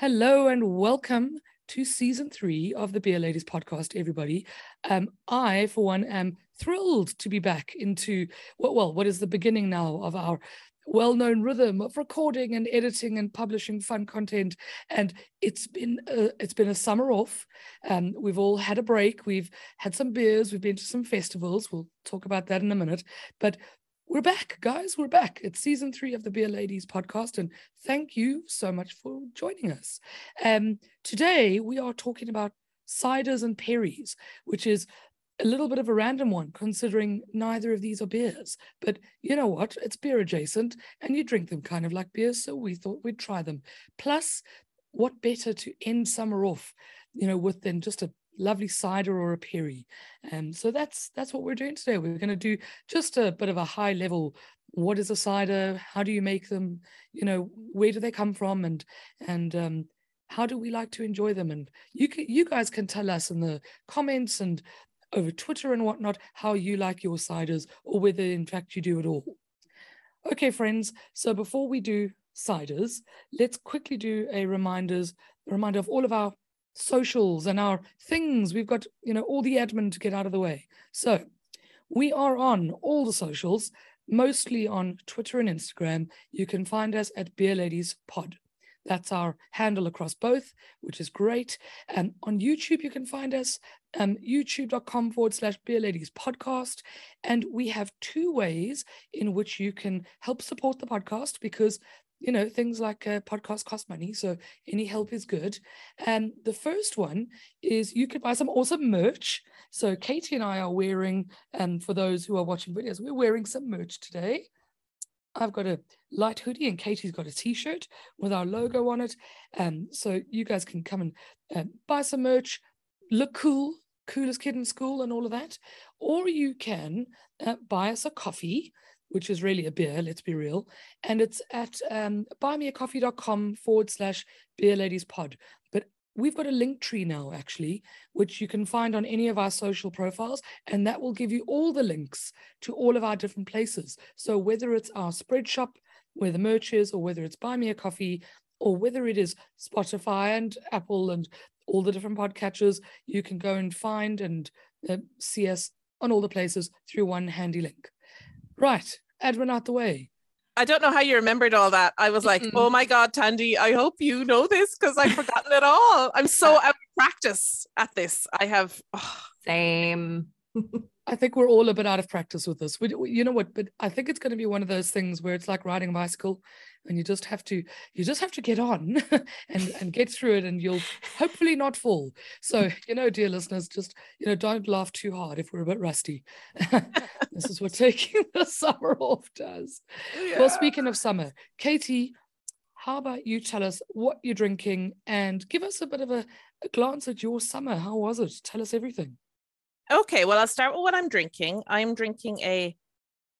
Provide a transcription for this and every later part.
Hello and welcome to season three of the Beer Ladies podcast, everybody. Um, I, for one, am thrilled to be back into what well, what is the beginning now of our well-known rhythm of recording and editing and publishing fun content. And it's been a, it's been a summer off. Um, we've all had a break. We've had some beers. We've been to some festivals. We'll talk about that in a minute. But we're back, guys. We're back. It's season three of the Beer Ladies podcast, and thank you so much for joining us. Um, today we are talking about ciders and perries, which is a little bit of a random one, considering neither of these are beers. But you know what? It's beer adjacent, and you drink them kind of like beers, so we thought we'd try them. Plus, what better to end summer off, you know, with than just a lovely cider or a perry. Um, so that's that's what we're doing today. We're going to do just a bit of a high level. What is a cider? How do you make them? You know, where do they come from? And and um, how do we like to enjoy them? And you can, you guys can tell us in the comments and over Twitter and whatnot how you like your ciders, or whether in fact you do it all. Okay, friends. So before we do ciders, let's quickly do a reminders a reminder of all of our socials and our things. We've got, you know, all the admin to get out of the way. So we are on all the socials, mostly on Twitter and Instagram. You can find us at Beer Ladies Pod. That's our handle across both, which is great. And on YouTube, you can find us um, youtube.com forward slash beer ladies podcast. And we have two ways in which you can help support the podcast because you know things like uh, podcasts cost money so any help is good. And the first one is you could buy some awesome merch. So katie and i are wearing and for those who are watching videos we're wearing some merch today. I've got a light hoodie and katie's got a t-shirt with our logo on it. Um, so you guys can come and uh, buy some merch look cool coolest kid in school and all of that. Or you can uh, buy us a coffee which is really a beer, let's be real. And it's at um, buymeacoffee.com forward slash beer ladies pod. But we've got a Linktree now, actually, which you can find on any of our social profiles. And that will give you all the links to all of our different places. So whether it's our Spreadshop, where the merch is, or whether it's Buy Me a Coffee, or whether it is Spotify and Apple and all the different podcatchers, you can go and find and uh, see us on all the places through one handy link. Right, Edwin out the way. I don't know how you remembered all that. I was like, Mm-mm. oh my God, Tandy, I hope you know this because I've forgotten it all. I'm so out of practice at this. I have, oh, Same. I think we're all a bit out of practice with this. We, you know what? But I think it's going to be one of those things where it's like riding a bicycle, and you just have to, you just have to get on and and get through it, and you'll hopefully not fall. So you know, dear listeners, just you know, don't laugh too hard if we're a bit rusty. this is what taking the summer off does. Well, speaking of summer, Katie, how about you tell us what you're drinking and give us a bit of a, a glance at your summer? How was it? Tell us everything. Okay. Well, I'll start with what I'm drinking. I'm drinking a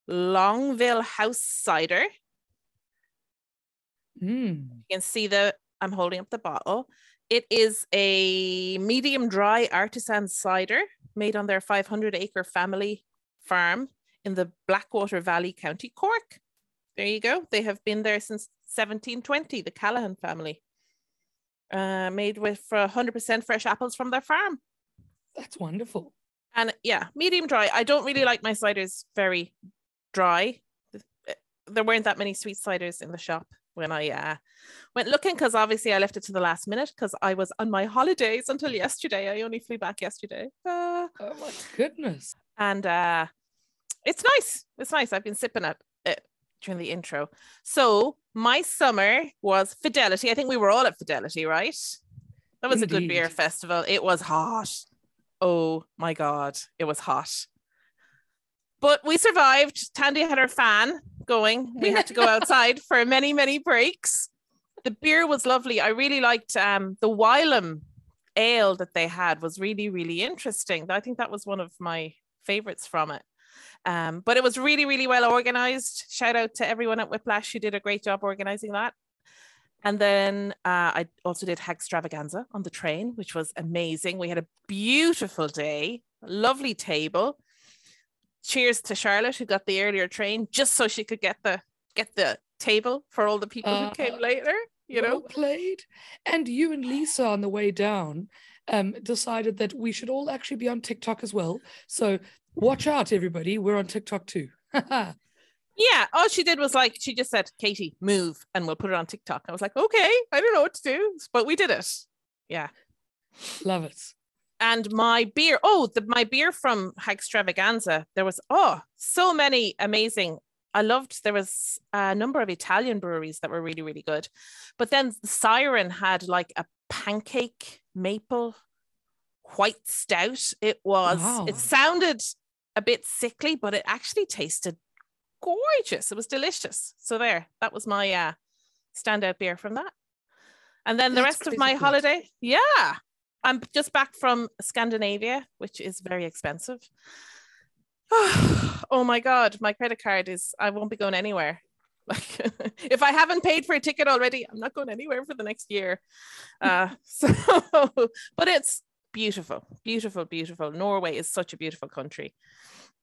Longueville House cider. Mm. You can see the, I'm holding up the bottle. It is a medium dry artisan cider made on their 500 acre family farm in the Blackwater Valley, County Cork. There you go. They have been there since 1720, the Callahan family. Uh, made with uh, 100% fresh apples from their farm. That's wonderful. And yeah, medium dry. I don't really like my ciders very dry. There weren't that many sweet ciders in the shop when I uh, went looking because obviously I left it to the last minute because I was on my holidays until yesterday. I only flew back yesterday. Uh, Oh my goodness. and uh, it's nice. It's nice. I've been sipping it, it during the intro. So my summer was Fidelity. I think we were all at Fidelity, right? That was a good beer festival. It was hot. Oh my god, it was hot. But we survived. Tandy had her fan going. We had to go outside for many, many breaks. The beer was lovely. I really liked um, the Wylam ale that they had was really, really interesting. I think that was one of my favorites from it. Um, but it was really, really well organized. Shout out to everyone at Whiplash who did a great job organizing that. And then uh, I also did Hagstravaganza on the train, which was amazing. We had a beautiful day, lovely table. Cheers to Charlotte who got the earlier train just so she could get the get the table for all the people Uh, who came later. You well know, played. And you and Lisa on the way down um, decided that we should all actually be on TikTok as well. So watch out, everybody. We're on TikTok too. Yeah, all she did was like she just said, "Katie, move," and we'll put it on TikTok. I was like, "Okay, I don't know what to do," but we did it. Yeah, Love it. and my beer. Oh, the my beer from Hagstravaganza. There was oh so many amazing. I loved. There was a number of Italian breweries that were really really good, but then Siren had like a pancake maple white stout. It was. Wow. It sounded a bit sickly, but it actually tasted gorgeous. It was delicious. So there, that was my uh, standout beer from that. And then the That's rest of my good. holiday, yeah, I'm just back from Scandinavia, which is very expensive. oh my god, my credit card is. I won't be going anywhere. Like, if I haven't paid for a ticket already, I'm not going anywhere for the next year. Uh, so, but it's beautiful, beautiful, beautiful. Norway is such a beautiful country.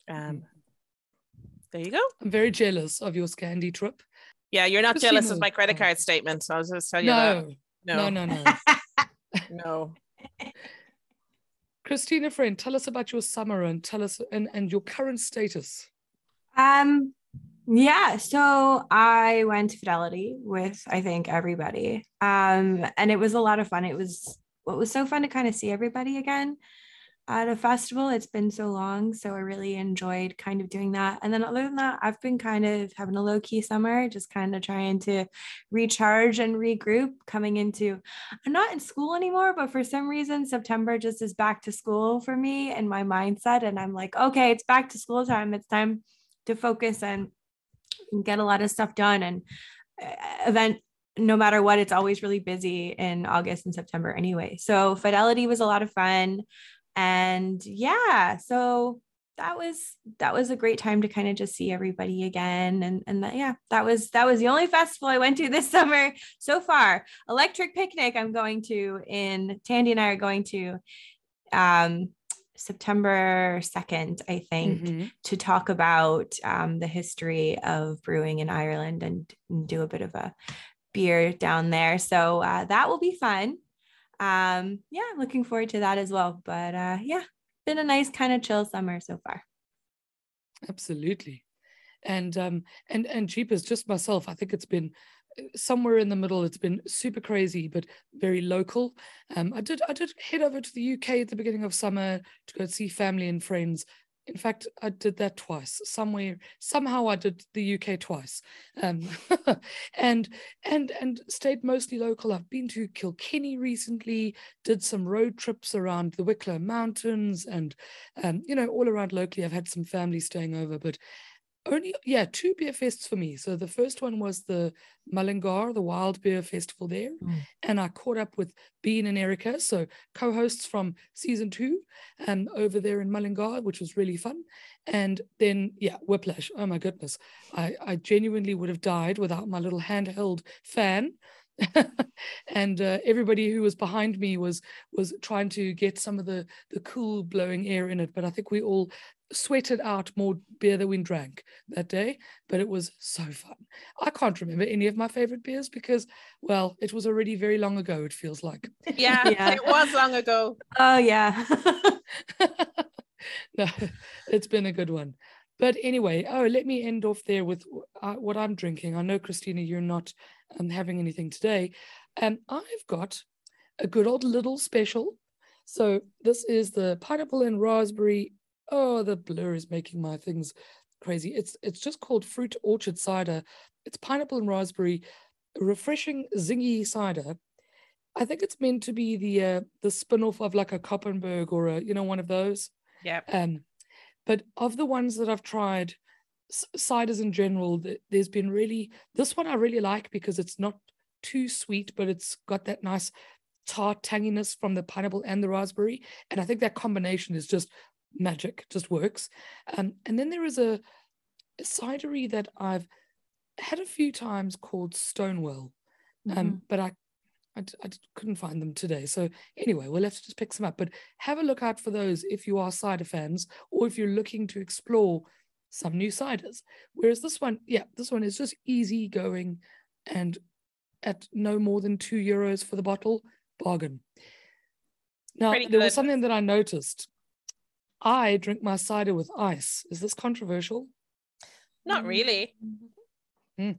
Um, there you go. I'm very jealous of your Scandi trip. Yeah, you're not jealous of my credit Oh. card statement. So I'll just tell you that. No, No, no, no, no. no. Christina, friend, tell us about your summer and tell us and, and your current status. Um, yeah, so I went to Fidelity with I think everybody. Um, and it was a lot of fun. It was what was so fun to kind of see everybody again at a festival. It's been so long, so I really enjoyed kind of doing that. And then other than that, I've been kind of having a low key summer, just kind of trying to recharge and regroup coming into I'm not in school anymore, but for some reason September just is back to school for me and my mindset and I'm like, okay, it's back to school time. It's time to focus and get a lot of stuff done and uh, event no matter what it's always really busy in august and september anyway so fidelity was a lot of fun and yeah so that was that was a great time to kind of just see everybody again and and that, yeah that was that was the only festival i went to this summer so far electric picnic i'm going to in tandy and i are going to um september 2nd i think Mhm. to talk about um, the history of brewing in Ireland and, and do a bit of a beer down there. So uh, that will be fun. Um, yeah, looking forward to that as well. But uh, yeah, been a nice kind of chill summer so far. Absolutely. And um and and Jeepers, just myself, I think it's been uh, somewhere in the middle. It's been super crazy, but very local. Um, I did I did head over to the UK at the beginning of summer to go see family and friends. In fact, I did that twice. Somewhere, somehow, I did the UK twice, um, and and and stayed mostly local. I've been to Kilkenny recently. Did some road trips around the Wicklow Mountains, and um, you know, all around locally. I've had some family staying over, but only yeah two beer fests for me. So the first one was the mullingar the wild beer festival there Mm. and i caught up with bean and erica so co-hosts from season two um over there in mullingar which was really fun. And then yeah whiplash. Oh my goodness. I i genuinely would have died without my little handheld fan. And uh, everybody who was behind me was was trying to get some of the the cool blowing air in it but i think we all sweated out more beer than we drank that day, but it was so fun. I can't remember any of my favorite beers because, well, it was already very long ago, it feels like. Yeah, Yeah. it was long ago. Oh, yeah. no, it's been a good one. But anyway, oh, let me end off there with uh, what I'm drinking. I know, Christina, you're not um, having anything today. And um, I've got a good old little special. So this is the pineapple and raspberry. Oh, the blur is making my things crazy. It's it's just called fruit orchard cider. It's pineapple and raspberry, refreshing zingy cider. I think it's meant to be the uh, the spin-off of like a Kopparberg or a you know one of those. Yeah. Um, but of the ones that I've tried, ciders in general, there's been really this one I really like because it's not too sweet, but it's got that nice tart tanginess from the pineapple and the raspberry, and I think that combination is just magic, just works. Um, and then there is a, a cidery that I've had a few times called Stonewell, um, mm-hmm. but I I, I couldn't find them today. So anyway, we'll have to just pick some up. But have a look out for those if you are cider fans or if you're looking to explore some new ciders. Whereas this one, yeah, this one is just easy going and at no more than two euros for the bottle, bargain. Now, there was something that I noticed. I drink my cider with ice. Is this controversial? Not really. Mm.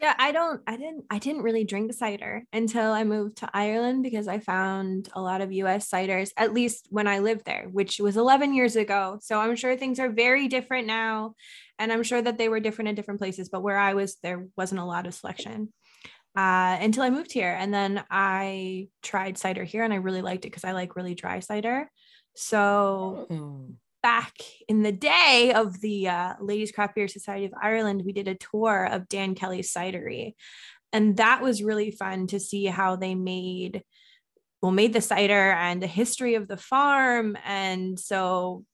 Yeah, I don't I didn't I didn't really drink cider until I moved to Ireland because I found a lot of US ciders at least when I lived there, which was 11 years ago. So I'm sure things are very different now and I'm sure that they were different in different places, but where I was there wasn't a lot of selection. Uh, until I moved here and then I tried cider here and I really liked it because I like really dry cider. So oh back in the day of the uh, Ladies Craft Beer Society of Ireland, we did a tour of Dan Kelly's cidery. And that was really fun to see how they made, well, made the cider and the history of the farm. And so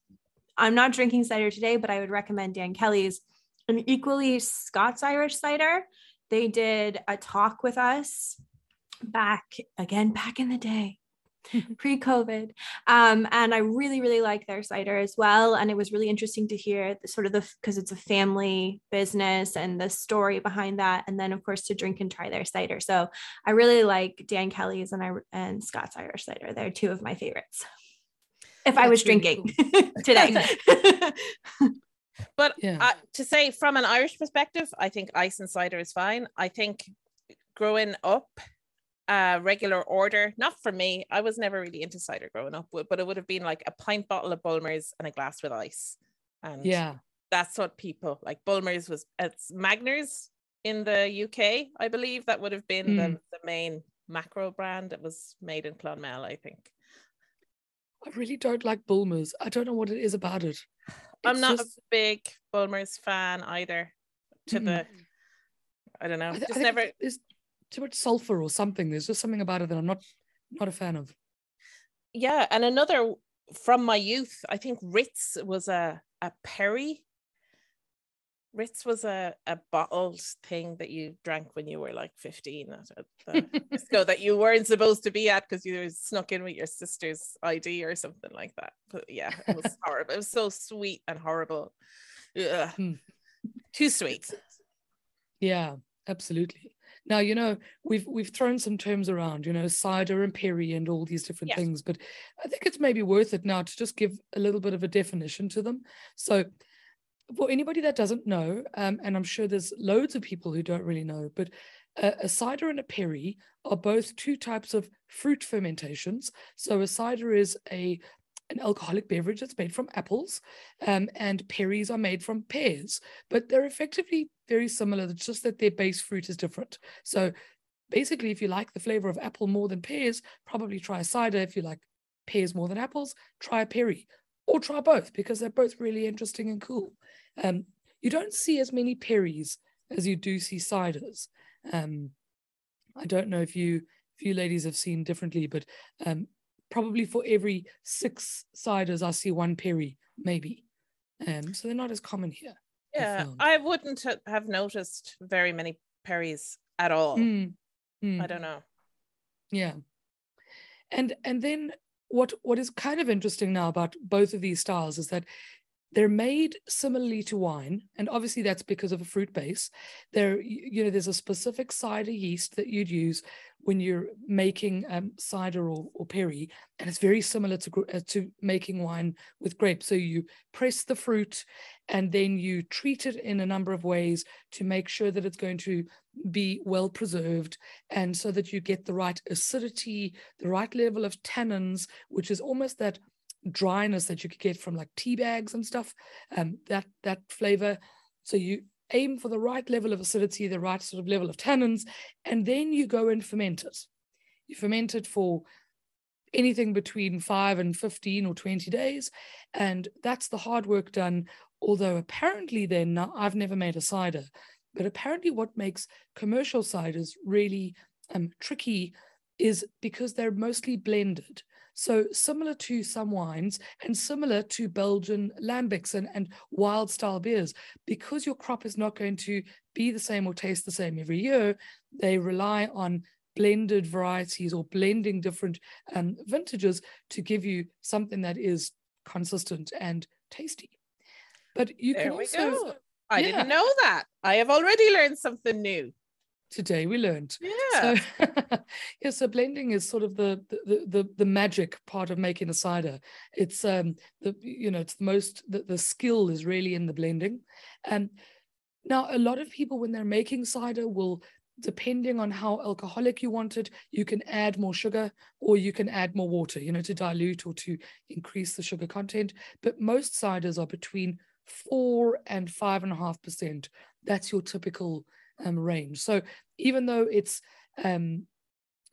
I'm not drinking cider today, but I would recommend Dan Kelly's. An equally Scots Irish cider. They did a talk with us back again, back in the day pre-COVID. Um, and I really, really like their cider as well. And it was really interesting to hear sort of the because it's a family business and the story behind that. And then of course to drink and try their cider. So I really like Dan Kelly's and I and Scott's Irish cider. They're two of my favorites. If That's I was really drinking cool. today. but yeah. uh, to say from an Irish perspective, I think ice and cider is fine. I think growing up uh, regular order. Not for me. I was never really into cider growing up, but it would have been like a pint bottle of Bulmers and a glass with ice. And yeah, that's what people like. Bulmers was it's Magners in the UK, I believe. That would have been mm. the, hmm. the main macro brand. It was made in Clonmel, I think. I really don't like Bulmers. I don't know what it is about it. It's I'm not just... a big Bulmers fan either. To mm. the, I don't know. I, just I never. There's, too much sulfur or something. There's just something about it that I'm not not a fan of. Yeah, and another from my youth, I think Ritz was a a Perry. Ritz was a, a bottled thing that you drank when you were like 15 at, the disco that you weren't supposed to be at because you snuck in with your sister's ID or something like that. But yeah, it was horrible. It was so sweet and horrible. Hmm. Too sweet. Yeah, absolutely. Now, you know, we've we've thrown some terms around, you know, cider and perry and all these different yes. things, but I think it's maybe worth it now to just give a little bit of a definition to them. So for anybody that doesn't know, um, and I'm sure there's loads of people who don't really know, but a, a cider and a perry are both two types of fruit fermentations. So a cider is a an alcoholic beverage that's made from apples, um, and perries are made from pears, but they're effectively very similar. It's just that their base fruit is different. So basically, if you like the flavor of apple more than pears, probably try a cider. If you like pears more than apples, try a perry, or try both because they're both really interesting and cool. Um, you don't see as many perries as you do see ciders. Um, I don't know if you if you ladies have seen differently, but um, probably for every six ciders, I see one perry, maybe. Um, so they're not as common here. Yeah, I, wouldn't have noticed very many Perrys at all. Mm, mm. I don't know. Yeah, and and then what what is kind of interesting now about both of these styles is that they're made similarly to wine and obviously that's because of a fruit base there you know there's a specific cider yeast that you'd use when you're making um, cider or, or perry, and it's very similar to uh, to making wine with grapes. So you press the fruit, and then you treat it in a number of ways to make sure that it's going to be well preserved, and so that you get the right acidity, the right level of tannins, which is almost that dryness that you could get from like tea bags and stuff. Um, that that flavor. So you aim for the right level of acidity, the right sort of level of tannins, and then you go and ferment it. You ferment it for anything between five and 15 or 20 days. And that's the hard work done. Although apparently, then, I've never made a cider, but apparently, what makes commercial ciders really um, tricky is because they're mostly blended. So similar to some wines and similar to Belgian lambics and, and wild style beers, because your crop is not going to be the same or taste the same every year, they rely on blended varieties or blending different um, vintages to give you something that is consistent and tasty. But you there can also, go. I yeah. didn't know that. I have already learned something new. Today we learned. Yeah. So yeah, so blending is sort of the, the the the magic part of making a cider. It's um the you know it's the most the, the skill is really in the blending. Um now a lot of people when they're making cider will depending on how alcoholic you want it, you can add more sugar or you can add more water, you know, to dilute or to increase the sugar content. But most ciders are between four and five and a half percent. That's your typical um, range. So even though it's um,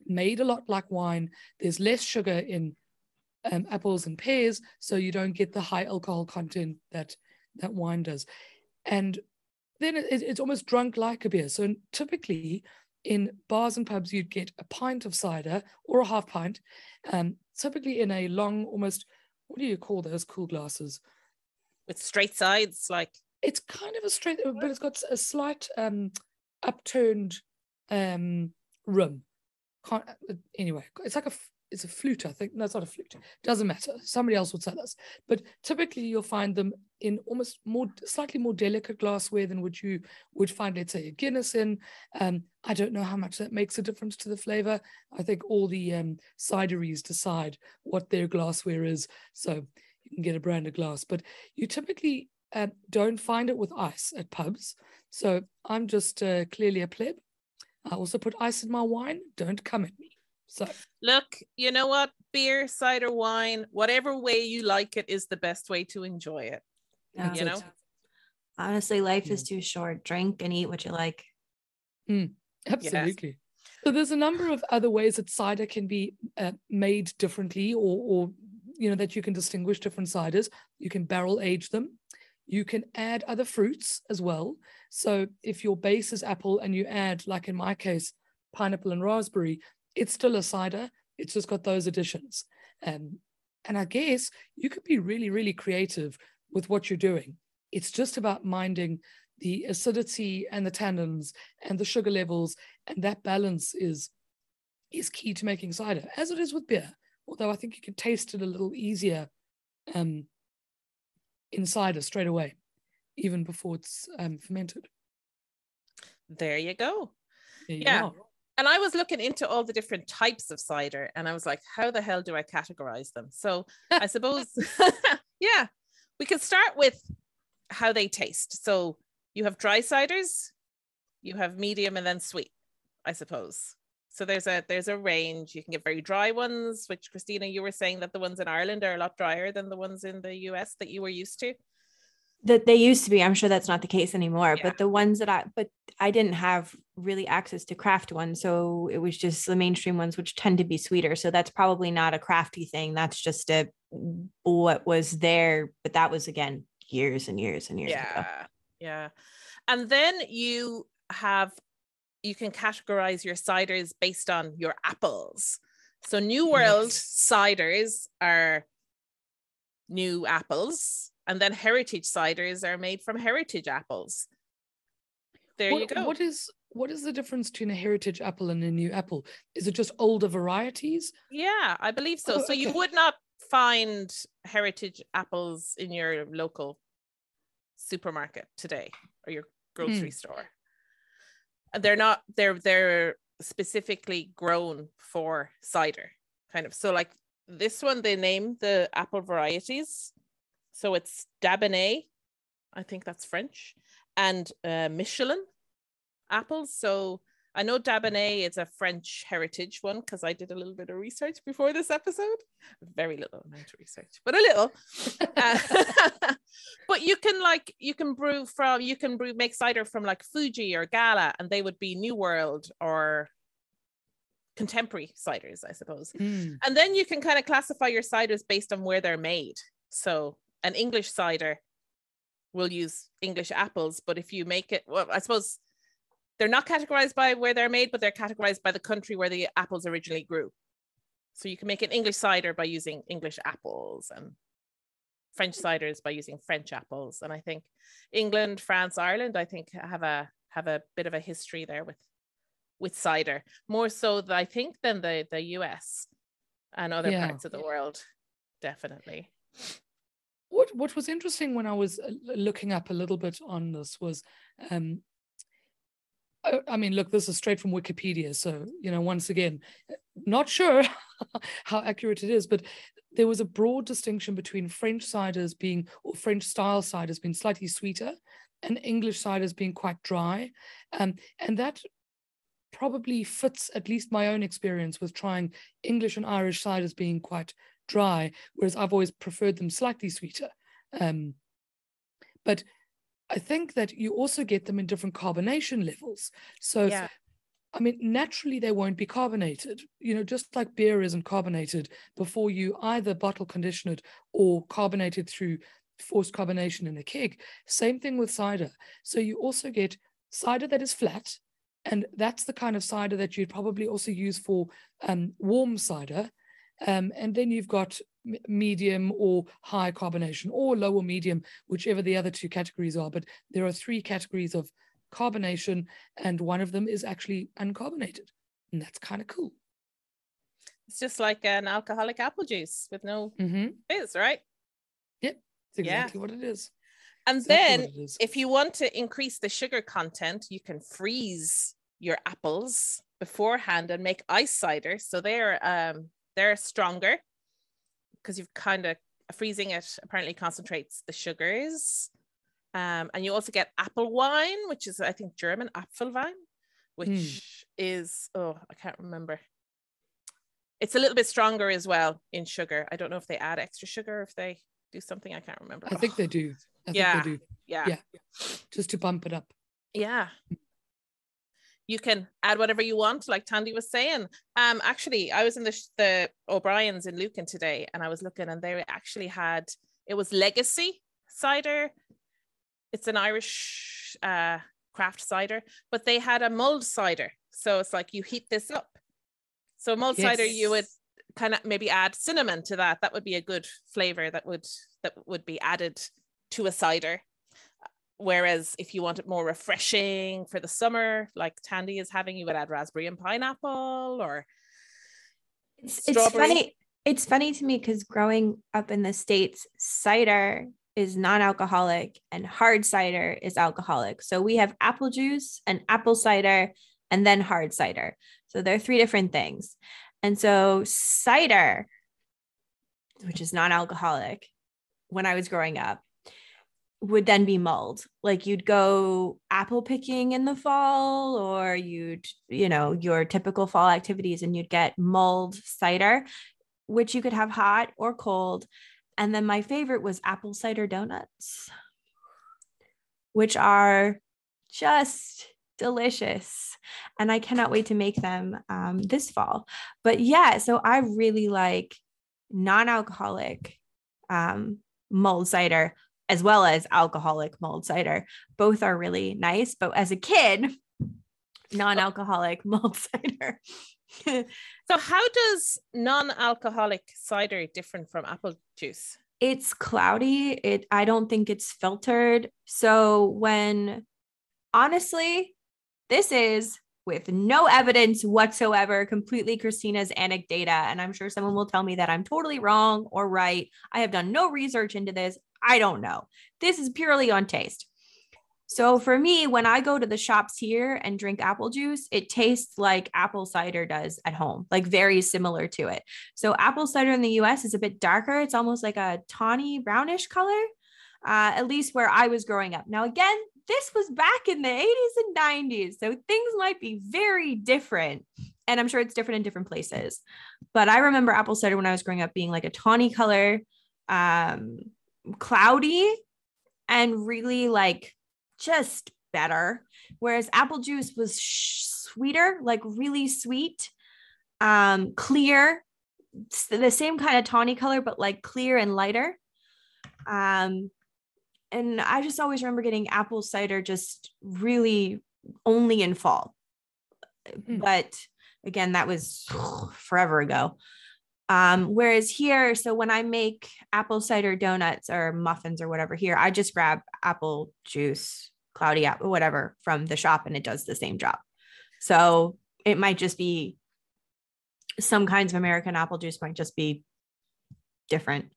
made a lot like wine, there's less sugar in um, apples and pears, so you don't get the high alcohol content that that wine does. And then it, it's almost drunk like a beer. So typically in bars and pubs, you'd get a pint of cider or a half pint, um, typically in a long, almost what do you call those cool glasses? With straight sides, like It's kind of a straight, but it's got a slight um, upturned um room. Can't, anyway, it's like a it's a flute, I think. No, it's not a flute. Doesn't matter. Somebody else will tell us. But typically, you'll find them in almost more, slightly more delicate glassware than what you would find, let's say, a Guinness in. Um, I don't know how much that makes a difference to the flavor. I think all the um, cideries decide what their glassware is, so you can get a branded glass. But you typically um, don't find it with ice at pubs. So I'm just uh, clearly a pleb. I also put ice in my wine. Don't come at me. So look, you know what? Beer, cider, wine, whatever way you like it is the best way to enjoy it. Yeah. You know? Honestly, life is too short. Drink and eat what you like. absolutely. So there's a number of other ways that cider can be uh, made differently, or, or you know that you can distinguish different ciders. You can barrel age them. You can add other fruits as well. So if your base is apple and you add, like in my case, pineapple and raspberry, it's still a cider. It's just got those additions. Um, and I guess you could be really, really creative with what you're doing. It's just about minding the acidity and the tannins and the sugar levels, and that balance is is key to making cider, as it is with beer. Although I think you can taste it a little easier um, in cider straight away, even before it's um, fermented. There you go. There you Yeah. are. And I was looking into all the different types of cider and I was like, how the hell do I categorize them? So I suppose, yeah, we could start with how they taste. So you have dry ciders, you have medium and then sweet, I suppose. So there's a there's a range. You can get very dry ones, which Christina, you were saying that the ones in Ireland are a lot drier than the ones in the US that you were used to. That they used to be. I'm sure that's not the case anymore. Yeah. But the ones that I but I didn't have really access to craft ones. So it was just the mainstream ones, which tend to be sweeter. So that's probably not a crafty thing. That's just a what was there. But that was again years and years and years ago. yeah yeah and then you have you can categorize your ciders based on your apples. So new world ciders are new apples and then heritage ciders are made from heritage apples. There you go. What is what is the difference between a heritage apple and a new apple? Is it just older varieties? yeah i believe so. Oh, so you would not find heritage apples in your local supermarket today or your hmm. grocery store. And they're not they're they're specifically grown for cider, kind of. So, like this one, they name the apple varieties. So it's Dabanais, I think that's French, and uh, Michelin apples. So I know Dabanais is a French heritage one because I did a little bit of research before this episode. Very little amount of research, but a little. uh, but you can like you can brew from you can brew make cider from like Fuji or Gala, and they would be New World or contemporary ciders, I suppose. Mm. And then you can kind of classify your ciders based on where they're made. So an English cider will use English apples, but if you make it, well, I suppose they're not categorized by where they're made, but they're categorized by the country where the apples originally grew. So you can make an English cider by using English apples and French ciders by using French apples. And I think England, France, Ireland, I think have a have a bit of a history there with with cider, more so I think than the the US and other Yeah. parts of the world. Definitely. what what was interesting when I was uh, looking up a little bit on this was, um, I, mean, look, this is straight from Wikipedia, so you know, once again, not sure how accurate it is, but there was a broad distinction between French ciders being or French style ciders being slightly sweeter, and English ciders being quite dry, um, and that probably fits at least my own experience with trying English and Irish ciders being quite dry, whereas I've always preferred them slightly sweeter. Um, but I think that you also get them in different carbonation levels. So, Yeah. I mean, naturally they won't be carbonated. You know, just like beer isn't carbonated before you either bottle condition it or carbonate it through forced carbonation in a keg. Same thing with cider. So you also get cider that is flat, and that's the kind of cider that you'd probably also use for um, warm cider. Um, and then you've got medium or high carbonation or low or medium, whichever the other two categories are. But there are three categories of carbonation, and one of them is actually uncarbonated. And that's kind of cool. It's just like an alcoholic apple juice with no Mm-hmm. fizz, right? It's Yeah. exactly what it is. And Exactly then is. if you want to increase the sugar content, you can freeze your apples beforehand and make ice cider. So they're um they're stronger because you've kind of freezing it apparently concentrates the sugars. Um, and you also get apple wine, which is I think German Apfelwein, which is oh I can't remember. It's a little bit stronger as well in sugar. I don't know if they add extra sugar, or if they do something. I can't remember. I think Oh, they do. I Yeah. think they do. yeah. Yeah. Just to bump it up. Yeah. You can add whatever you want, like Tandy was saying. Um, actually, I was in the the O'Brien's in Lucan today, and I was looking, and they actually had it was Legacy cider. It's an Irish uh, craft cider, but they had a mulled cider. So it's like you heat this up. So mulled cider, you would kind of maybe add cinnamon to that. That would be a good flavor that would that would be added to a cider. Whereas if you want it more refreshing for the summer, like Tandy is having, you would add raspberry and pineapple or It's, it's funny. It's funny to me because growing up in the States, cider is non alcoholic and hard cider is alcoholic. So we have apple juice and apple cider and then hard cider. So there are three different things. And so cider, which is non alcoholic, when I was growing up, would then be mulled. Like you'd go apple picking in the fall, or you'd, you know, your typical fall activities, and you'd get mulled cider, which you could have hot or cold. And then my favorite was apple cider donuts, which are just delicious. And I cannot wait to make them um, this fall. But yeah, so I really like non alcoholic um, mulled cider as well as alcoholic mulled cider. Both are really nice. But as a kid, non alcoholic mulled cider. so how does non-alcoholic cider different from apple juice? it's cloudy. It I don't think it's filtered. So when honestly, this is with no evidence whatsoever, completely Christina's anecdata. And I'm sure someone will tell me that I'm totally wrong or right. I have done no research into this. I don't know. This is purely on taste. So for me, when I go to the shops here and drink apple juice, it tastes like apple cider does at home, like very similar to it. So apple cider in the US is a bit darker. It's almost like a tawny brownish color, uh, at least where I was growing up. Now, again, this was back in the 80s and 90s. So things might be very different. And I'm sure it's different in different places. But I remember apple cider when I was growing up being like a tawny color, um, cloudy, and really like just better. Whereas apple juice was sh- sweeter, like really sweet, um, clear, the same kind of tawny color, but like clear and lighter. Um, and I just always remember getting apple cider just really only in fall. Mm. But again, that was forever ago. Um, whereas here, so when I make apple cider donuts or muffins or whatever here, I just grab apple juice, cloudy apple, whatever from the shop, and it does the same job. So it might just be some kinds of American apple juice might just be different.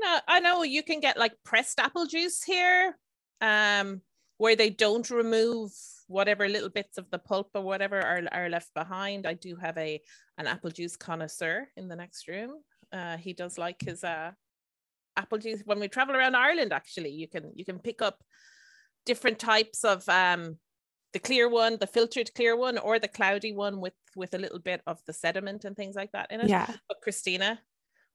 No, I know you can get like pressed apple juice here, um, where they don't remove whatever little bits of the pulp or whatever are, are left behind. I do have a an apple juice connoisseur in the next room. Uh, he does like his uh, apple juice. When we travel around Ireland, actually, you can you can pick up different types of um, the clear one, the filtered clear one, or the cloudy one with with a little bit of the sediment and things like that in it. Yeah. But Christina,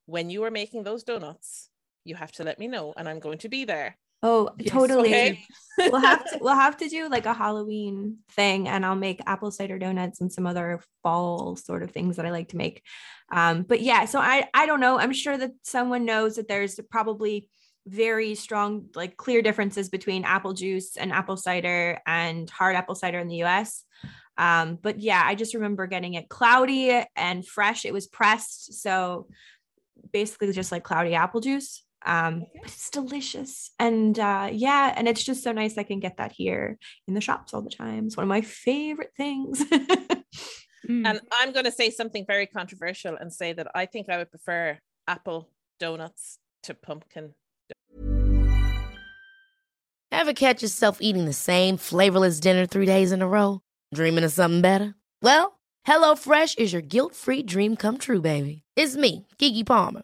when you are making those donuts, you have to let me know, and I'm going to be there. Oh, Yes. totally. Okay. we'll have to we'll have to do like a Halloween thing and I'll make apple cider donuts and some other fall sort of things that I like to make. Um, but yeah, so I I don't know. I'm sure that someone knows that there's probably very strong like clear differences between apple juice and apple cider and hard apple cider in the US. Um, but yeah, I just remember getting it cloudy and fresh. It was pressed, so basically just like cloudy apple juice um but it's delicious and uh yeah and it's just so nice i can get that here in the shops all the time it's one of my favorite things Mm. And I'm going to say something very controversial and say that I think I would prefer apple donuts to pumpkin. Ever catch yourself eating the same flavorless dinner three days in a row? Dreaming of something better? Well, HelloFresh is your guilt free dream come true, baby. It's me, Keke Palmer.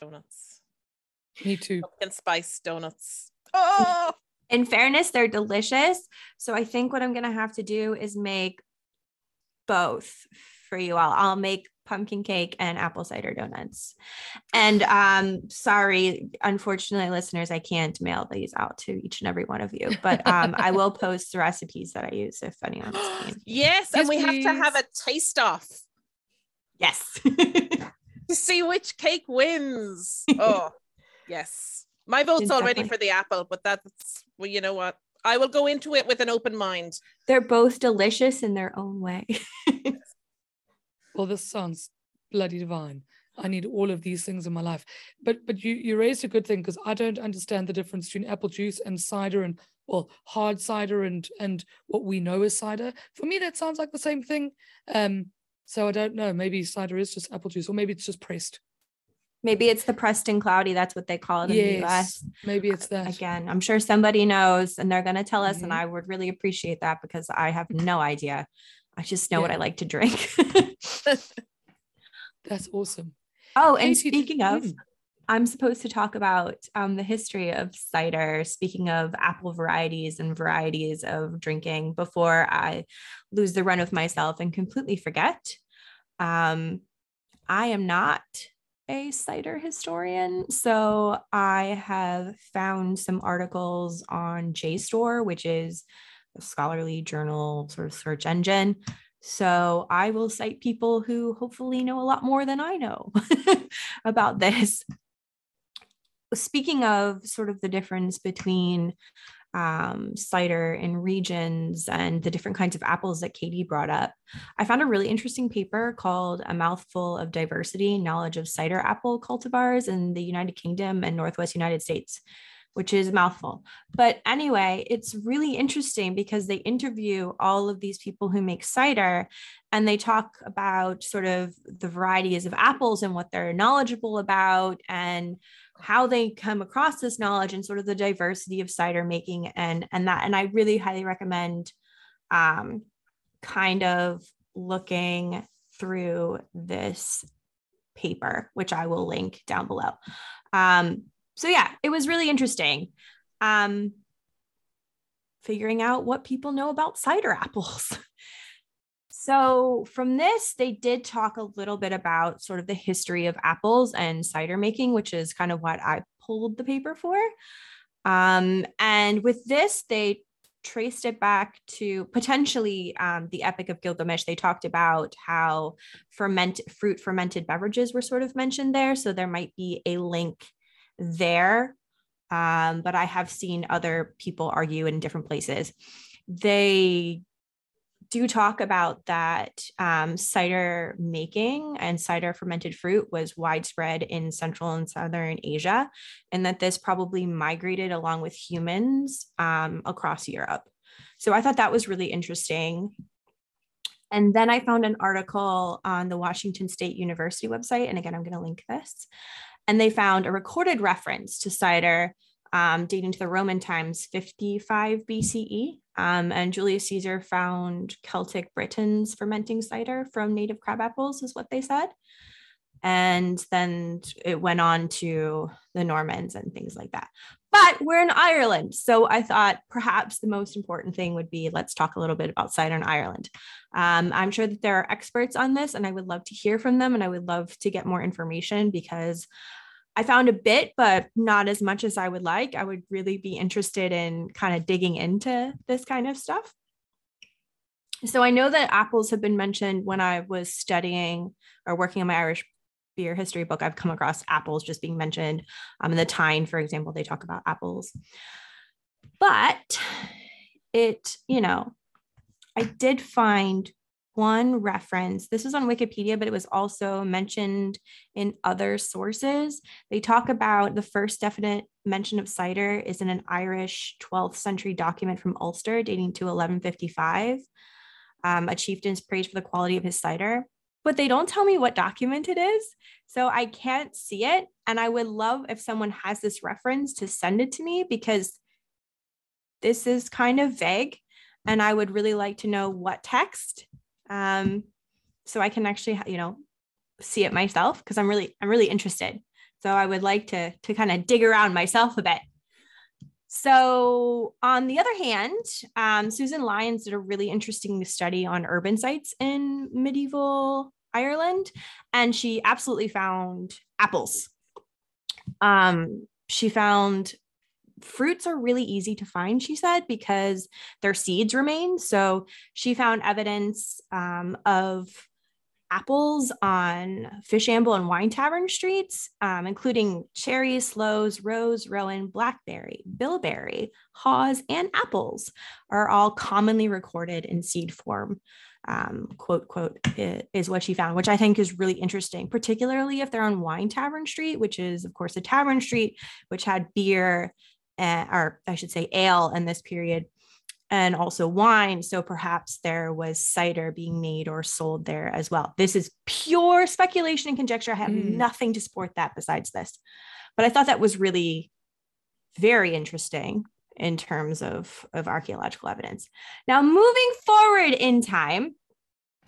Donuts. Me too. Pumpkin spice donuts. Oh, in fairness they're delicious so i think what i'm gonna have to do is make both for you all i'll make pumpkin cake and apple cider donuts and um sorry unfortunately listeners i can't mail these out to each and every one of you but um i will post the recipes that i use if anyone's keen yes, and Yes, we have to have a taste off. Yes. to see which cake wins. Oh, yes. My vote's It's already for the apple, but that's well, you know what? I will go into it with an open mind. They're both delicious in their own way. Well, this sounds bloody divine. I need all of these things in my life. But but you you raised a good thing because I don't understand the difference between apple juice and cider and well hard cider and and what we know as cider. For me, that sounds like the same thing. Um, so I don't know. Maybe cider is just apple juice, or maybe it's just pressed. Maybe it's the Preston Cloudy. That's what they call it in the US. Maybe it's that. Again, I'm sure somebody knows and they're going to tell us. And Mhm. I would really appreciate that because I have no idea. I just know what I like to drink. That's awesome. oh, and Katie, speaking of, mm. I'm supposed to talk about um, the history of cider, speaking of apple varieties and varieties of drinking before I lose the run of myself and completely forget. Um, I am not a cider historian, so I have found some articles on JSTOR, which is a scholarly journal sort of search engine. So I will cite people who hopefully know a lot more than I know about this. Speaking of sort of the difference between um, cider in regions and the different kinds of apples that Katie brought up, I found a really interesting paper called A Mouthful of Diversity Knowledge of Cider Apple Cultivars in the United Kingdom and Northwest United States, which is a mouthful. But anyway, it's really interesting because they interview all of these people who make cider and they talk about sort of the varieties of apples and what they're knowledgeable about and how they come across this knowledge and sort of the diversity of cider making and and that and I really highly recommend um kind of looking through this paper which I will link down below. Um so yeah, it was really interesting. Um figuring out what people know about cider apples. So, from this, they did talk a little bit about sort of the history of apples and cider making, which is kind of what I pulled the paper for. Um, and with this, they traced it back to potentially um, the Epic of Gilgamesh. They talked about how ferment fruit fermented beverages were sort of mentioned there. So, there might be a link there. Um, but I have seen other people argue in different places. They do talk about that um, cider making and cider fermented fruit was widespread in Central and Southern Asia, and that this probably migrated along with humans um, across Europe. So I thought that was really interesting. And then I found an article on the Washington State University website. And again, I'm going to link this. And they found a recorded reference to cider um, dating to the Roman times 55 BCE. Um, and Julius Caesar found Celtic Britons fermenting cider from native crab apples, is what they said. And then it went on to the Normans and things like that. But we're in Ireland. So I thought perhaps the most important thing would be let's talk a little bit about cider in Ireland. Um, I'm sure that there are experts on this, and I would love to hear from them. And I would love to get more information because I found a bit, but not as much as I would like. I would really be interested in kind of digging into this kind of stuff. So I know that apples have been mentioned when I was studying or working on my Irish beer history book. I've come across apples just being mentioned. Um, in the Tyne, for example, they talk about apples. But it, you know, I did find one reference. This is on Wikipedia, but it was also mentioned in other sources. They talk about the first definite mention of cider is in an Irish 12th century document from Ulster dating to 1155. Um, a chieftain's praised for the quality of his cider, but they don't tell me what document it is. So I can't see it. And I would love if someone has this reference to send it to me because this is kind of vague. And I would really like to know what text um, so I can actually, you know, see it myself because I'm really, I'm really interested. So I would like to to kind of dig around myself a bit. So on the other hand, um, Susan Lyons did a really interesting study on urban sites in medieval Ireland, and she absolutely found apples. Um, she found fruits are really easy to find, she said, because their seeds remain. So she found evidence um, of apples on Fishamble and Wine Tavern streets, um, including cherry, sloes, rose, rowan, blackberry, bilberry, haws, and apples, are all commonly recorded in seed form. Um, quote, quote, is what she found, which I think is really interesting, particularly if they're on Wine Tavern Street, which is, of course, a tavern street, which had beer, uh, or I should say, ale in this period and also wine. So perhaps there was cider being made or sold there as well. This is pure speculation and conjecture. I have mm. nothing to support that besides this. But I thought that was really very interesting in terms of, of archaeological evidence. Now, moving forward in time,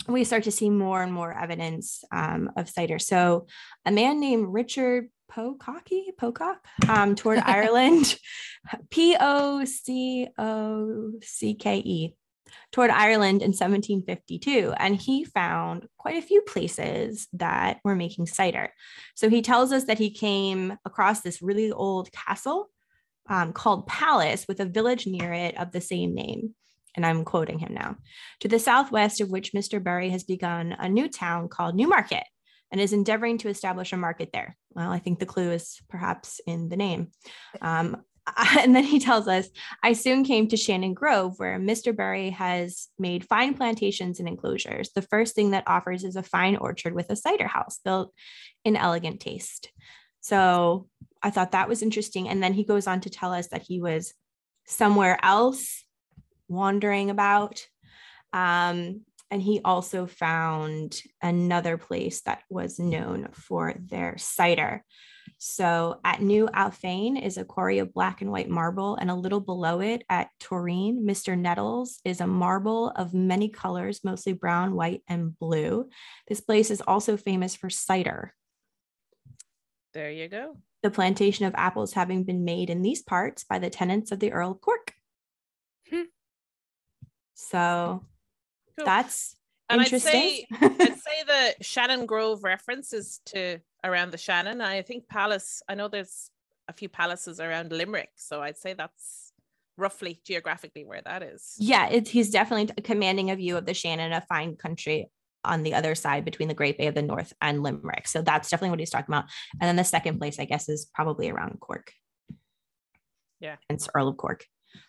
we start to see more and more evidence um, of cider. So, a man named Richard Pococky, Pocock, um, toward Ireland, P O C O C K E, toward Ireland in 1752. And he found quite a few places that were making cider. So he tells us that he came across this really old castle um, called Palace with a village near it of the same name. And I'm quoting him now. To the southwest of which Mr. Berry has begun a new town called Newmarket and is endeavoring to establish a market there. Well, I think the clue is perhaps in the name. Um, and then he tells us, I soon came to Shannon Grove, where Mr. Bury has made fine plantations and enclosures. The first thing that offers is a fine orchard with a cider house built in elegant taste. So I thought that was interesting. And then he goes on to tell us that he was somewhere else wandering about. Um, and he also found another place that was known for their cider. So at New Affane is a quarry of black and white marble, and a little below it at Toreen, Mr. Nettles is a marble of many colors, mostly brown, white, and blue. This place is also famous for cider. There you go. The plantation of apples having been made in these parts by the tenants of the Earl of Cork. Hmm. So cool. that's and interesting. I'd say, I'd say the Shannon Grove references to around the Shannon. I think Palace, I know there's a few palaces around Limerick. So I'd say that's roughly geographically where that is. Yeah, it, he's definitely commanding a view of the Shannon, a fine country on the other side between the Great Bay of the North and Limerick. So that's definitely what he's talking about. And then the second place, I guess, is probably around Cork. Yeah. It's Earl of Cork.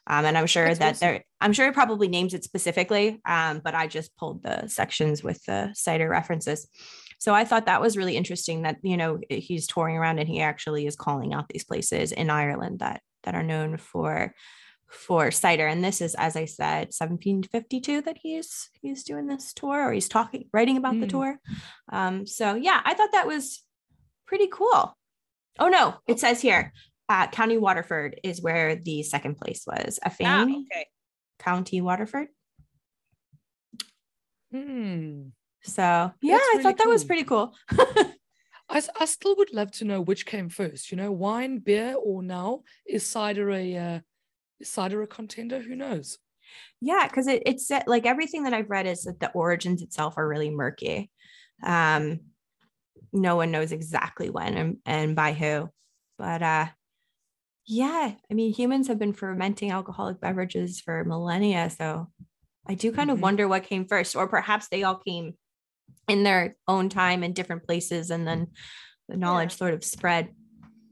Um, and I'm sure That's that awesome. there, I'm sure it probably names it specifically, um, but I just pulled the sections with the cider references. So I thought that was really interesting that, you know, he's touring around and he actually is calling out these places in Ireland that, that are known for, for cider. And this is, as I said, 1752 that he's, he's doing this tour or he's talking, writing about mm. the tour. Um, so yeah, I thought that was pretty cool. Oh no, it says here uh, County Waterford is where the second place was. A ah, okay. County Waterford. Hmm. So yeah, That's I really thought that was pretty cool. I, I still would love to know which came first. You know, wine, beer, or now is cider a uh, is cider a contender? Who knows? Yeah, because it, it's like everything that I've read is that the origins itself are really murky. Um, no one knows exactly when and, and by who, but uh, yeah, I mean, humans have been fermenting alcoholic beverages for millennia. So I do kind mm-hmm. of wonder what came first, or perhaps they all came in their own time in different places and then the knowledge yeah. sort of spread.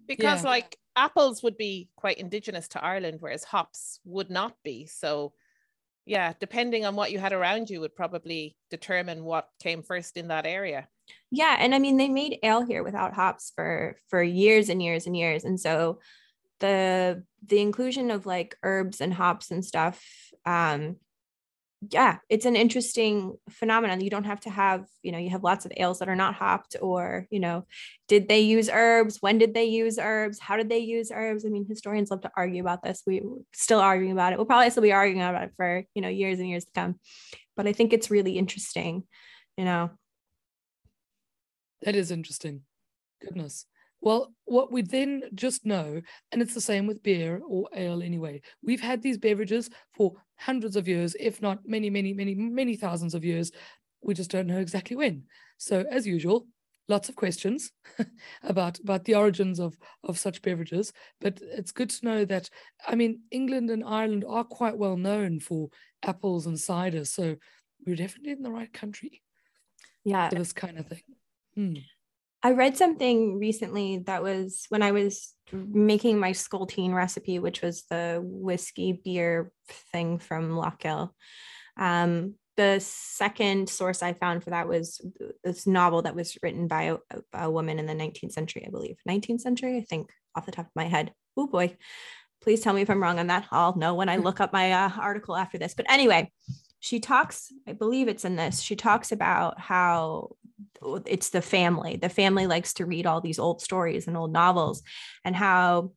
Because, yeah. like, apples would be quite indigenous to Ireland, whereas hops would not be. So, yeah, depending on what you had around you, would probably determine what came first in that area. Yeah, and I mean, they made ale here without hops for for years and years and years, and so the the inclusion of like herbs and hops and stuff um yeah it's an interesting phenomenon. You don't have to have you know you have lots of ales that are not hopped or you know did they use herbs? When did they use herbs? How did they use herbs? I mean historians love to argue about this. We still arguing about it. We'll probably still be arguing about it for you know years and years to come. But i think it's really interesting you know? That is interesting. Goodness well, what we then just know, and it's the same with beer or ale anyway, we've had these beverages for hundreds of years, if not many, many, many, many thousands of years. We just don't know exactly when. So, as usual, lots of questions about about the origins of of such beverages but it's good to know that i mean england and ireland are quite well known for apples and cider so we're definitely in the right country Yeah. for this kind of thing. Hmm. I read something recently that was when I was making my Skulteen recipe, which was the whiskey beer thing from Lochiel. Um, the second source I found for that was this novel that was written by a, a woman in the 19th century, I believe. 19th century, I think, off the top of my head. Oh boy. Please tell me if I'm wrong on that. I'll know when I look up my uh, article after this. But anyway, she talks, I believe it's in this, she talks about how it's the family. The family likes to read all these old stories and old novels, and how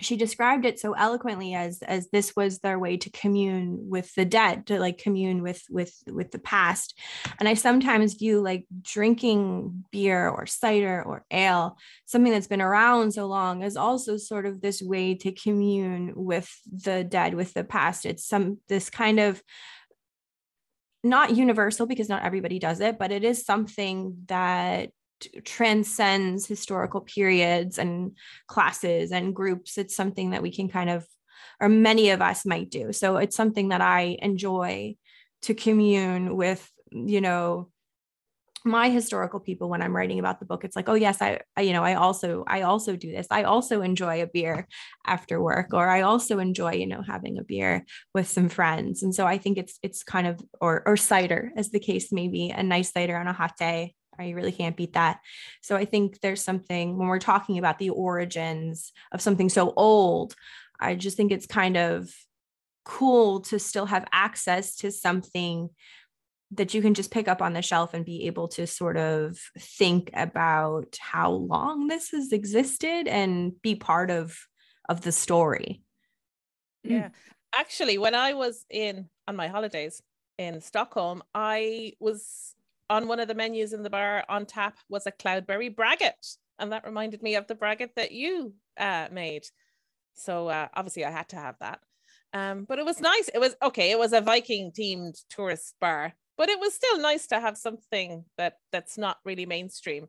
she described it so eloquently as as this was their way to commune with the dead to like commune with with with the past and i sometimes view like drinking beer or cider or ale something that's been around so long as also sort of this way to commune with the dead with the past it's some this kind of not universal because not everybody does it but it is something that transcends historical periods and classes and groups. It's something that we can kind of, or many of us might do. So it's something that I enjoy to commune with, you know, my historical people when i'm writing about the book it's like oh yes I, I, you know i also i also do this. I also enjoy a beer after work or i also enjoy you know having a beer with some friends. And so i think it's it's kind of or or cider as the case may be a nice cider on a hot day. You really can't beat that. So I think there's something when we're talking about the origins of something so old, I just think it's kind of cool to still have access to something that you can just pick up on the shelf and be able to sort of think about how long this has existed and be part of of the story. Yeah. Actually, when I was in on my holidays in Stockholm, I was on one of the menus in the bar on tap was a cloudberry braggot. And that reminded me of the braggot that you uh, made. So uh, obviously I had to have that. Um, but it was nice. It was okay. It was a Viking themed tourist bar, but it was still nice to have something that that's not really mainstream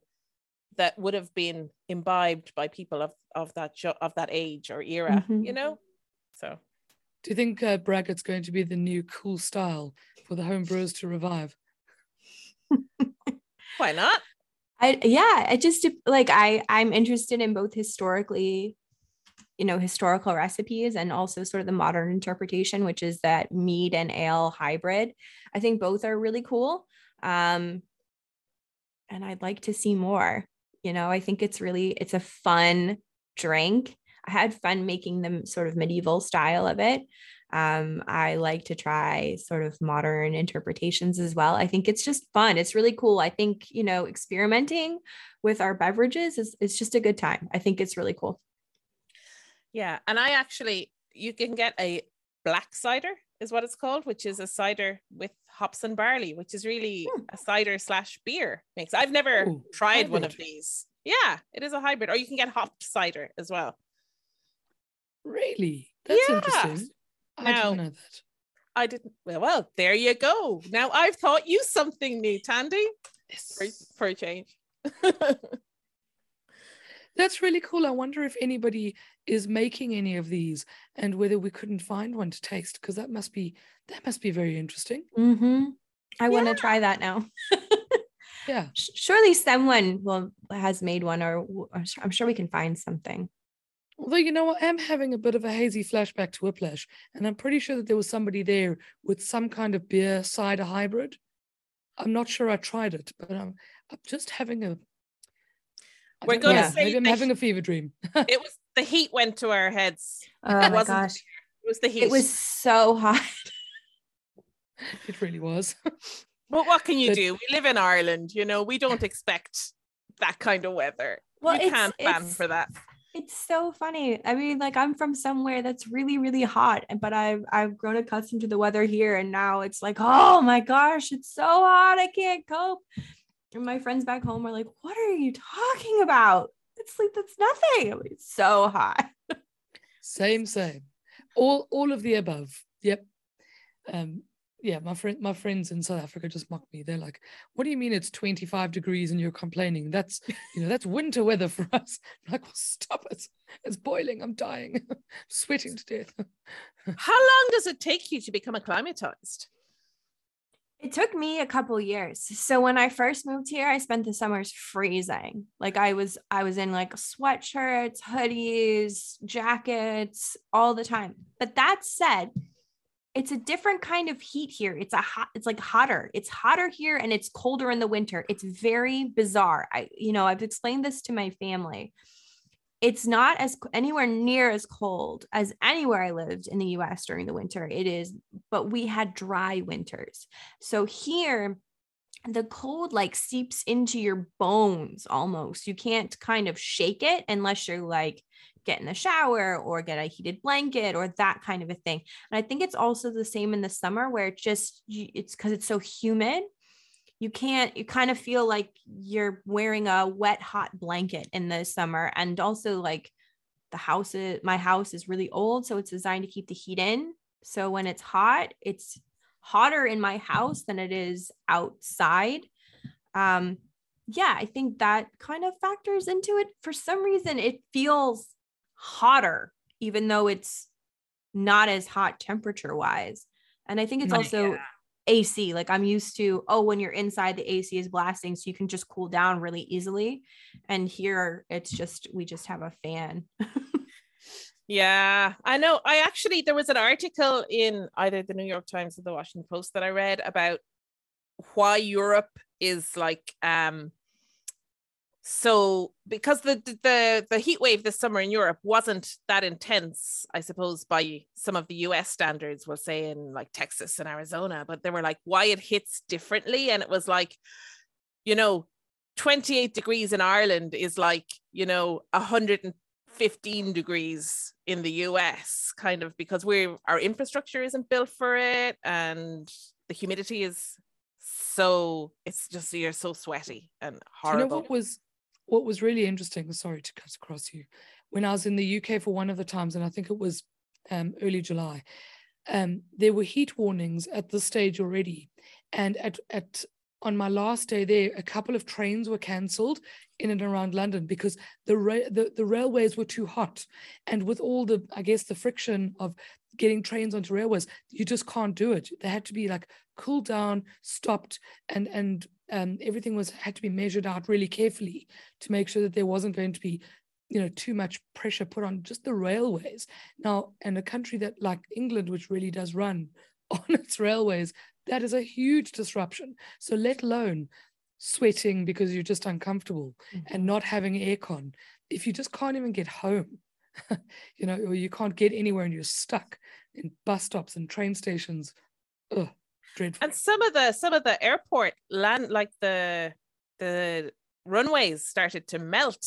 that would have been imbibed by people of, of that show, of that age or era, Mhm. you know? So Do you think uh, braggot's going to be the new cool style for the home brewers to revive? why not? I yeah, I just like I I'm interested in both historically, you know, historical recipes and also sort of the modern interpretation, which is that mead and ale hybrid. I think both are really cool. Um and I'd like to see more. You know, I think it's really it's a fun drink. I had fun making them sort of medieval style of it. Um, I like to try sort of modern interpretations as well. I think it's just fun. It's really cool. I think, you know, experimenting with our beverages is, is just a good time. I think it's really cool. Yeah, and I actually you can get a black cider is what it's called, which is a cider with hops and barley, which is really hmm. a cider slash beer mix. I've never Ooh, tried one of these. Yeah, it is a hybrid, or you can get hopped cider as well. Really? That's Yeah. interesting. I Now- didn't know that. I didn't. Well, well, there you go. Now I've taught you something new, Tandy, for, for a change. That's really cool. I wonder if anybody is making any of these and whether we couldn't find one to taste because that must be that must be very interesting. Mm-hmm. I want to try that now. Yeah. Surely someone will has made one, or, or I'm sure we can find something. Although you know, I am having a bit of a hazy flashback to Whiplash, and I'm pretty sure that there was somebody there with some kind of beer cider hybrid. I'm not sure I tried it, but I'm, I'm just having a. I We're don't gonna know, say maybe I'm that- having a fever dream. it was the heat went to our heads. Oh it my wasn't. gosh, It was the heat. it was so hot. it really was. But what can you But- do? We live in Ireland, you know, we don't expect that kind of weather. Well, you it's- can't plan it's- for that. It's so funny. I mean, like I'm from somewhere that's really, really hot, and- but I've I've grown accustomed to the weather here, and now it's like, oh my gosh, it's so hot, I can't cope. And my friends back home are like, "What are you talking about? It's like that's nothing. Like, It's so hot." Same, same. All all of the above. Yep. Um, yeah, my friend my friends in South Africa just mock me. They're like, what do you mean it's 25 degrees and you're complaining? That's you know, that's winter weather for us. I'm like, well, stop it. It's boiling. I'm dying. I'm sweating to death. How long does it take you to become acclimatized? It took me a couple years. So when I first moved here, I spent the summers freezing. Like I was I was in like sweatshirts, hoodies, jackets all the time. But that said, it's a different kind of heat here. It's a hot it's like hotter. It's hotter here and it's colder in the winter. It's very bizarre. I you know, I've explained this to my family it's not as anywhere near as cold as anywhere I lived in the US during the winter. It is, but we had dry winters. So here, the cold like seeps into your bones almost. You can't kind of shake it unless you're like get in the shower or get a heated blanket or that kind of a thing. And I think it's also the same in the summer where it just it's because it's so humid you can't you kind of feel like you're wearing a wet hot blanket in the summer. And also like the house is my house is really old so it's designed to keep the heat in. So when it's hot it's hotter in my house than it is outside. Um yeah i think that kind of factors into it. For some reason it feels hotter even though it's not as hot temperature wise and i think it's also yeah AC. Like I'm used to, oh, when you're inside, the AC is blasting, so you can just cool down really easily. And here it's just, we just have a fan. yeah, I know. I actually, there was an article in either the New York Times or the Washington Post that I read about why Europe is like um so because the the the heat wave this summer in Europe wasn't that intense, I suppose by some of the US standards, we'll say in like Texas and Arizona, but they were like why it hits differently and it was like you know 28 degrees in Ireland is like, you know, 115 degrees in the US kind of because we're our infrastructure isn't built for it and the humidity is so it's just you're so sweaty and horrible. you know what was what was really interesting, sorry to cut across you, when I was in the UK for one of the times, and I think it was um, early July, um, there were heat warnings at this stage already. And at, at on my last day there, a couple of trains were cancelled in and around London because the, ra- the the railways were too hot, and with all the I guess the friction of getting trains onto railways, you just can't do it. They had to be like cooled down, stopped, and and um, everything was had to be measured out really carefully to make sure that there wasn't going to be you know too much pressure put on just the railways now and a country that like england which really does run on its railways that is a huge disruption so let alone sweating because you're just uncomfortable mm-hmm. and not having aircon if you just can't even get home you know or you can't get anywhere and you're stuck in bus stops and train stations ugh, Dreadful. And some of the some of the airport land like the the runways started to melt.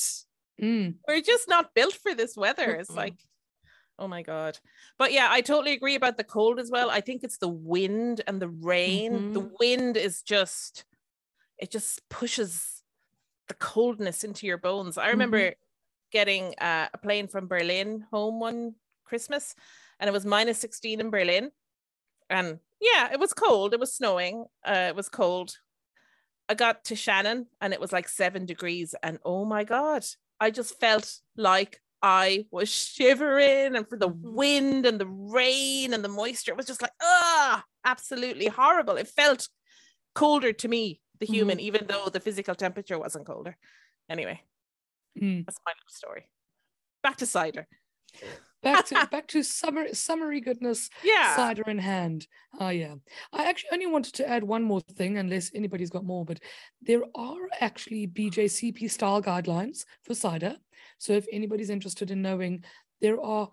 Mm. We're just not built for this weather. It's like, oh my god. But yeah, I totally agree about the cold as well. I think it's the wind and the rain. Mm-hmm. The wind is just it just pushes the coldness into your bones. I remember mm-hmm. Getting uh, a plane from Berlin home one Christmas and it was minus 16 in Berlin. And yeah, it was cold. It was snowing. Uh, it was cold. I got to Shannon and it was like seven degrees. And oh my God, I just felt like I was shivering and for the mm-hmm. wind and the rain and the moisture. It was just like, ah, absolutely horrible. It felt colder to me, the human, mm-hmm. even though the physical temperature wasn't colder. Anyway, mm. that's my little story. Back to cider. Back to back to summer summary goodness yeah. cider in hand. Oh yeah. I actually only wanted to add one more thing unless anybody's got more but there are actually bjcp style guidelines for cider. So if anybody's interested in knowing there are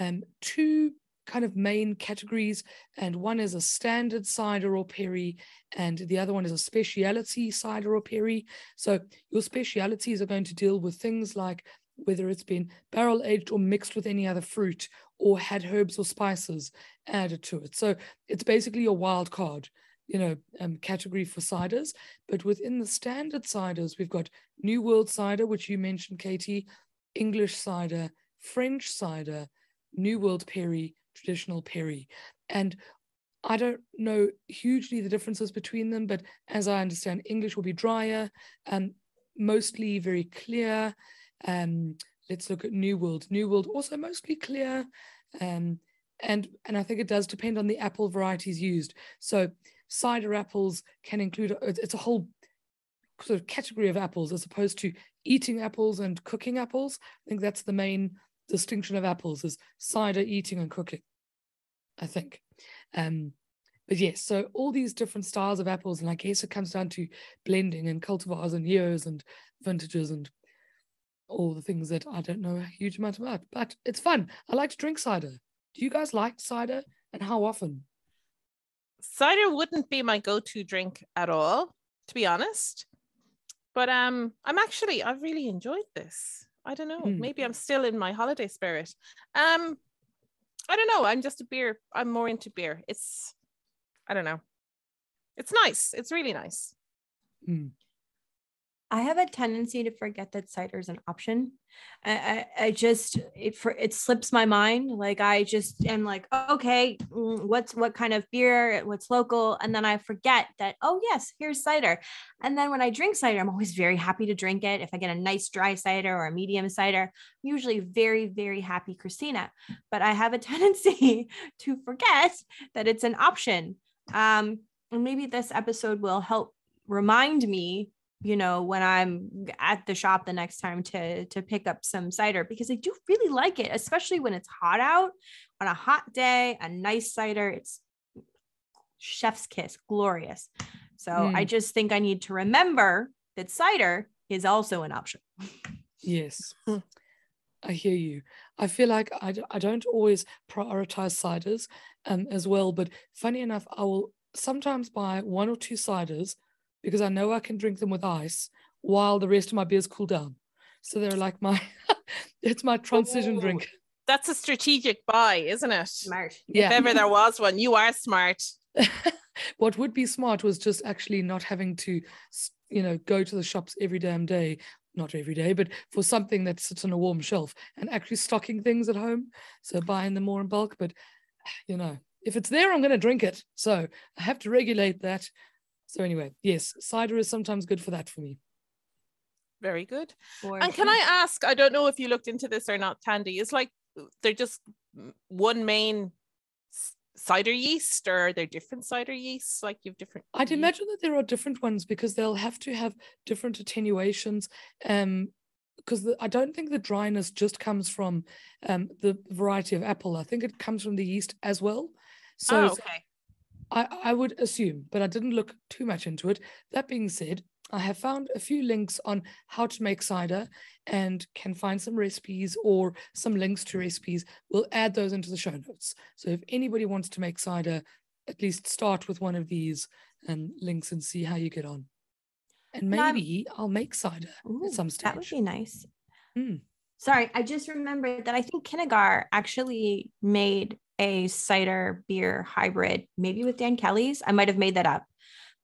um, two kind of main categories and one is a standard cider or perry and the other one is a speciality cider or perry so your specialities are going to deal with things like whether it's been barrel aged or mixed with any other fruit or had herbs or spices added to it. So it's basically a wild card, you know, um, category for ciders. But within the standard ciders, we've got New World cider, which you mentioned, Katie, English cider, French cider, New World perry, traditional perry. And I don't know hugely the differences between them, but as I understand, English will be drier and mostly very clear um, let's look at New World. New World also mostly clear. Um, and and I think it does depend on the apple varieties used. So cider apples can include it's a whole sort of category of apples as opposed to eating apples and cooking apples. I think that's the main distinction of apples is cider, eating, and cooking. I think. Um, but yes, so all these different styles of apples, and I guess it comes down to blending and cultivars and years and vintages and all the things that I don't know a huge amount about. But it's fun. I like to drink cider. Do you guys like cider and how often? Cider wouldn't be my go-to drink at all, to be honest. But um, I'm actually I've really enjoyed this. I don't know. Mm. Maybe I'm still in my holiday spirit. Um, I don't know. I'm just a beer. I'm more into beer. It's, I don't know. It's nice. It's really nice. Mm. I have a tendency to forget that cider is an option. I, I, I, just it for it slips my mind. Like I just am like, okay, mm, what's what kind of beer? What's local? And then I forget that. Oh yes, here's cider. And then when I drink cider, I'm always very happy to drink it. If I get a nice dry cider or a medium cider, I'm usually very very happy, Christina. But I have a tendency to forget that it's an option. Um, and maybe this episode will help remind me you know when i'm at the shop the next time to to pick up some cider because i do really like it especially when it's hot out on a hot day a nice cider it's chef's kiss glorious. So mm. i just think i need to remember that cider is also an option. Yes. I hear you. I feel like I, I don't always prioritize ciders um, as well but funny enough i will sometimes buy one or two ciders because I know I can drink them with ice while the rest of my beers cool down. So they're like my, it's my transition Ooh, drink. That's a strategic buy, isn't it? Smart. Yeah. If ever there was one, you are smart. what would be smart was just actually not having to, you know, go to the shops every damn day. Not every day, but for something that sits on a warm shelf and actually stocking things at home. So buying them more in bulk. But, you know, if it's there, I'm going to drink it. So I have to regulate that. So anyway, yes, cider is sometimes good for that for me. Very good. For and can I ask? I don't know if you looked into this or not, Tandy. Is like they're just one main cider yeast, or are there different cider yeasts? Like you've different. I'd yeast? imagine that there are different ones because they'll have to have different attenuations. Um, because I don't think the dryness just comes from um, the variety of apple. I think it comes from the yeast as well. So oh, okay. I, I would assume, but I didn't look too much into it. That being said, I have found a few links on how to make cider and can find some recipes or some links to recipes. We'll add those into the show notes. So if anybody wants to make cider, at least start with one of these and links and see how you get on. And maybe I'll make cider Ooh, at some stage. That would be nice. Mm. Sorry, I just remembered that I think Kinnegar actually made a cider beer hybrid, maybe with Dan Kelly's. I might have made that up,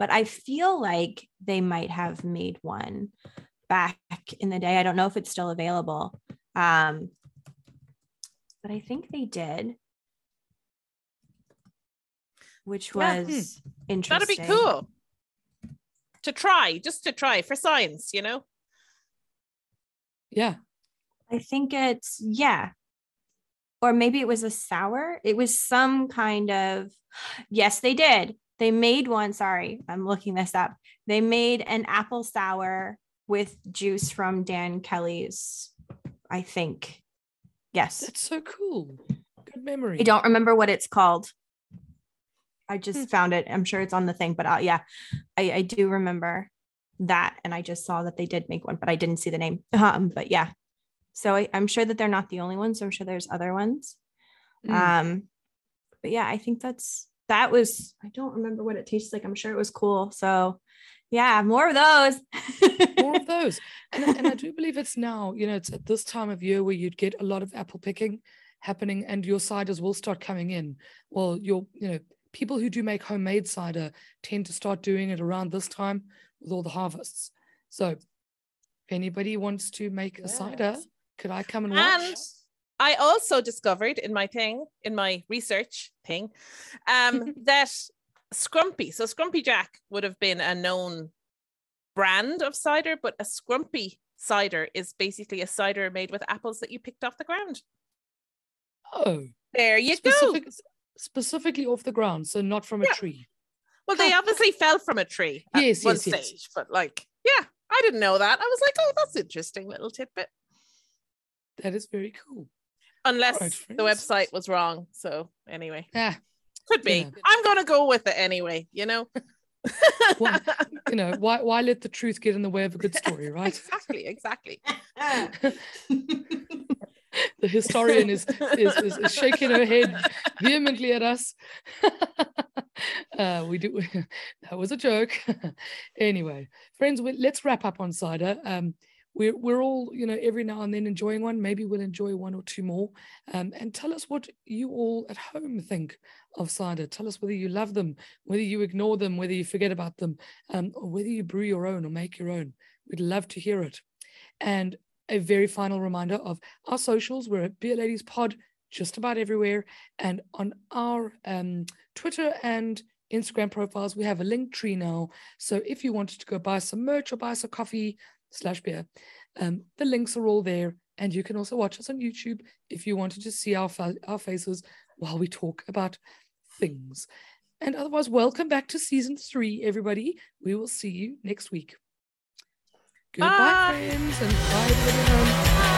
but I feel like they might have made one back in the day. I don't know if it's still available. Um, but I think they did, which was yeah. interesting. That'd be cool to try, just to try for science, you know? Yeah. I think it's, yeah, or maybe it was a sour. It was some kind of, yes, they did. They made one. Sorry, I'm looking this up. They made an apple sour with juice from Dan Kelly's, I think. Yes. That's so cool. Good memory. I don't remember what it's called. I just hmm. found it. I'm sure it's on the thing, but uh, yeah, I, I do remember that. And I just saw that they did make one, but I didn't see the name. Um, but yeah, so I, am sure that they're not the only ones. I'm sure there's other ones. Mm. Um, but yeah, I think that's that was I don't remember what it tastes like. I'm sure it was cool. So yeah, more of those. more of those. And, and I do believe it's now, you know, it's at this time of year where you'd get a lot of apple picking happening and your ciders will start coming in. Well, your, you know, people who do make homemade cider tend to start doing it around this time with all the harvests. So if anybody wants to make yes. a cider, could I come and watch? And I also discovered in my thing, in my research thing, um, that Scrumpy, so Scrumpy Jack would have been a known brand of cider, but a Scrumpy cider is basically a cider made with apples that you picked off the ground. Oh, there you Specific, go. Specifically off the ground, so not from yeah. a tree. Well, they obviously fell from a tree at Yes, one yes, yes. stage, but like, yeah, I didn't know that. I was like, oh, that's interesting little tidbit. That is very cool. Unless right, the website was wrong. So anyway, Yeah. could be. Yeah. I'm gonna go with it anyway. You know. Well, you know, why why let the truth get in the way of a good story, right? exactly. Exactly. the historian is is, is, is shaking her head vehemently at us. uh, we do that was a joke. anyway, friends, we, let's wrap up on cider. Um, we're we're all you know every now and then enjoying one. Maybe we'll enjoy one or two more. Um, and tell us what you all at home think of cider. Tell us whether you love them, whether you ignore them, whether you forget about them, um, or whether you brew your own or make your own. We'd love to hear it. And a very final reminder of our socials. We're at Beer Ladies Pod just about everywhere. And on our um, Twitter and Instagram profiles, we have a Linktree now. So if you wanted to go buy some merch or buy some coffee slash beer, um, the links are all there. And you can also watch us on YouTube if you wanted to see our, fa- our faces while we talk about things. And otherwise, welcome back to season three, everybody. We will see you next week. Goodbye, Bye. friends, and bye, everybody.